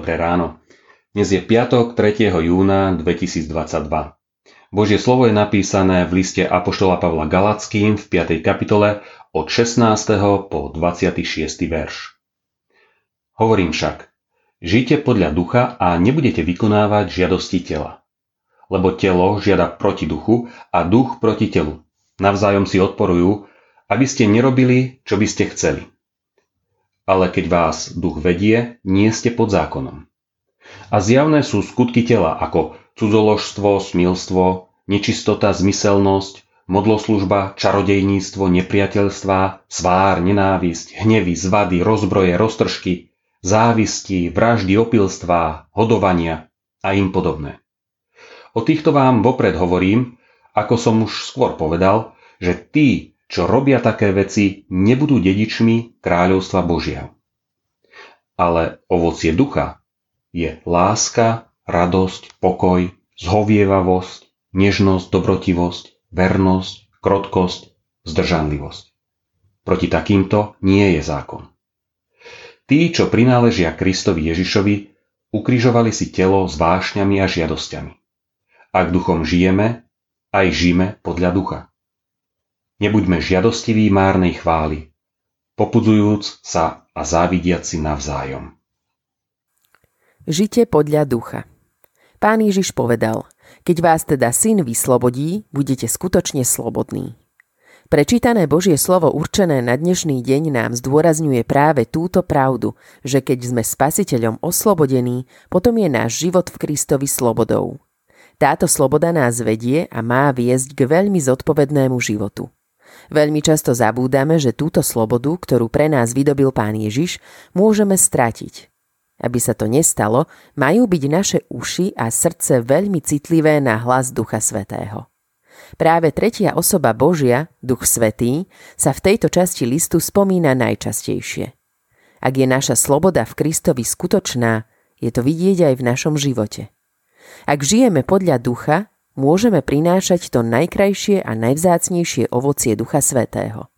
Dnes je piatok 3. júna 2022. Božie slovo je napísané v liste Apoštola Pavla Galackým v 5. kapitole od 16. po 26. verš. Hovorím však, žite podľa ducha a nebudete vykonávať žiadosti tela. Lebo telo žiada proti duchu a duch proti telu. Navzájom si odporujú, aby ste nerobili, čo by ste chceli. Ale keď vás duch vedie, nie ste pod zákonom. A zjavné sú skutky tela ako cudzoložstvo, smilstvo, nečistota, zmyselnosť, modloslužba, čarodejníctvo, nepriateľstva, svár, nenávisť, hnevy, zvady, rozbroje, roztržky, závisti, vraždy, opilstvá, hodovania a im podobné. O týchto vám vopred hovorím, ako som už skôr povedal, že tí, čo robia také veci, nebudú dedičmi kráľovstva Božia. Ale ovocie ducha je láska, radosť, pokoj, zhovievavosť, nežnosť, dobrotivosť, vernosť, krotkosť, zdržanlivosť. Proti takýmto nie je zákon. Tí, čo prináležia Kristovi Ježišovi, ukrižovali si telo s vášňami a žiadosťami. Ak duchom žijeme, aj žijeme podľa ducha. Nebuďme žiadostiví márnej chvály, popudzujúc sa a závidiac si navzájom. Žite podľa ducha. Pán Ježiš povedal, keď vás teda syn vyslobodí, budete skutočne slobodní. Prečítané Božie slovo určené na dnešný deň nám zdôrazňuje práve túto pravdu, že keď sme spasiteľom oslobodení, potom je náš život v Kristovi slobodou. Táto sloboda nás vedie a má viesť k veľmi zodpovednému životu. Veľmi často zabúdame, že túto slobodu, ktorú pre nás vydobil Pán Ježiš, môžeme stratiť, aby sa to nestalo, majú byť naše uši a srdce veľmi citlivé na hlas Ducha Svetého. Práve tretia osoba Božia, Duch Svetý, sa v tejto časti listu spomína najčastejšie. Ak je naša sloboda v Kristovi skutočná, je to vidieť aj v našom živote. Ak žijeme podľa ducha, môžeme prinášať to najkrajšie a najvzácnejšie ovocie Ducha Svetého.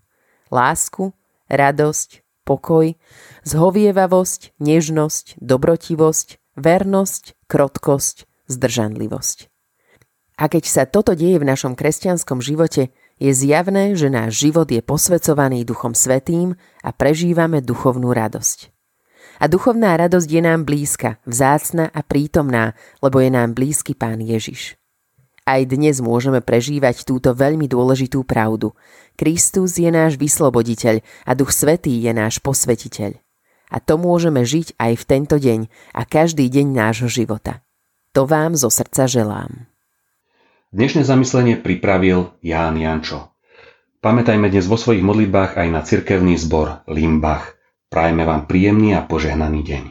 Lásku, radosť, pokoj, zhovievavosť, nežnosť, dobrotivosť, vernosť, krotkosť, zdržanlivosť. A keď sa toto deje v našom kresťanskom živote, je zjavné, že náš život je posvecovaný Duchom Svetým a prežívame duchovnú radosť. A duchovná radosť je nám blízka, vzácna a prítomná, lebo je nám blízky Pán Ježiš. Aj dnes môžeme prežívať túto veľmi dôležitú pravdu. Kristus je náš vysloboditeľ a Duch Svetý je náš posvetiteľ. A to môžeme žiť aj v tento deň a každý deň nášho života. To vám zo srdca želám. Dnešné zamyslenie pripravil Ján Jančo. Pamätajme dnes vo svojich modlitbách aj na cirkevný zbor Limbach. Prajme vám príjemný a požehnaný deň.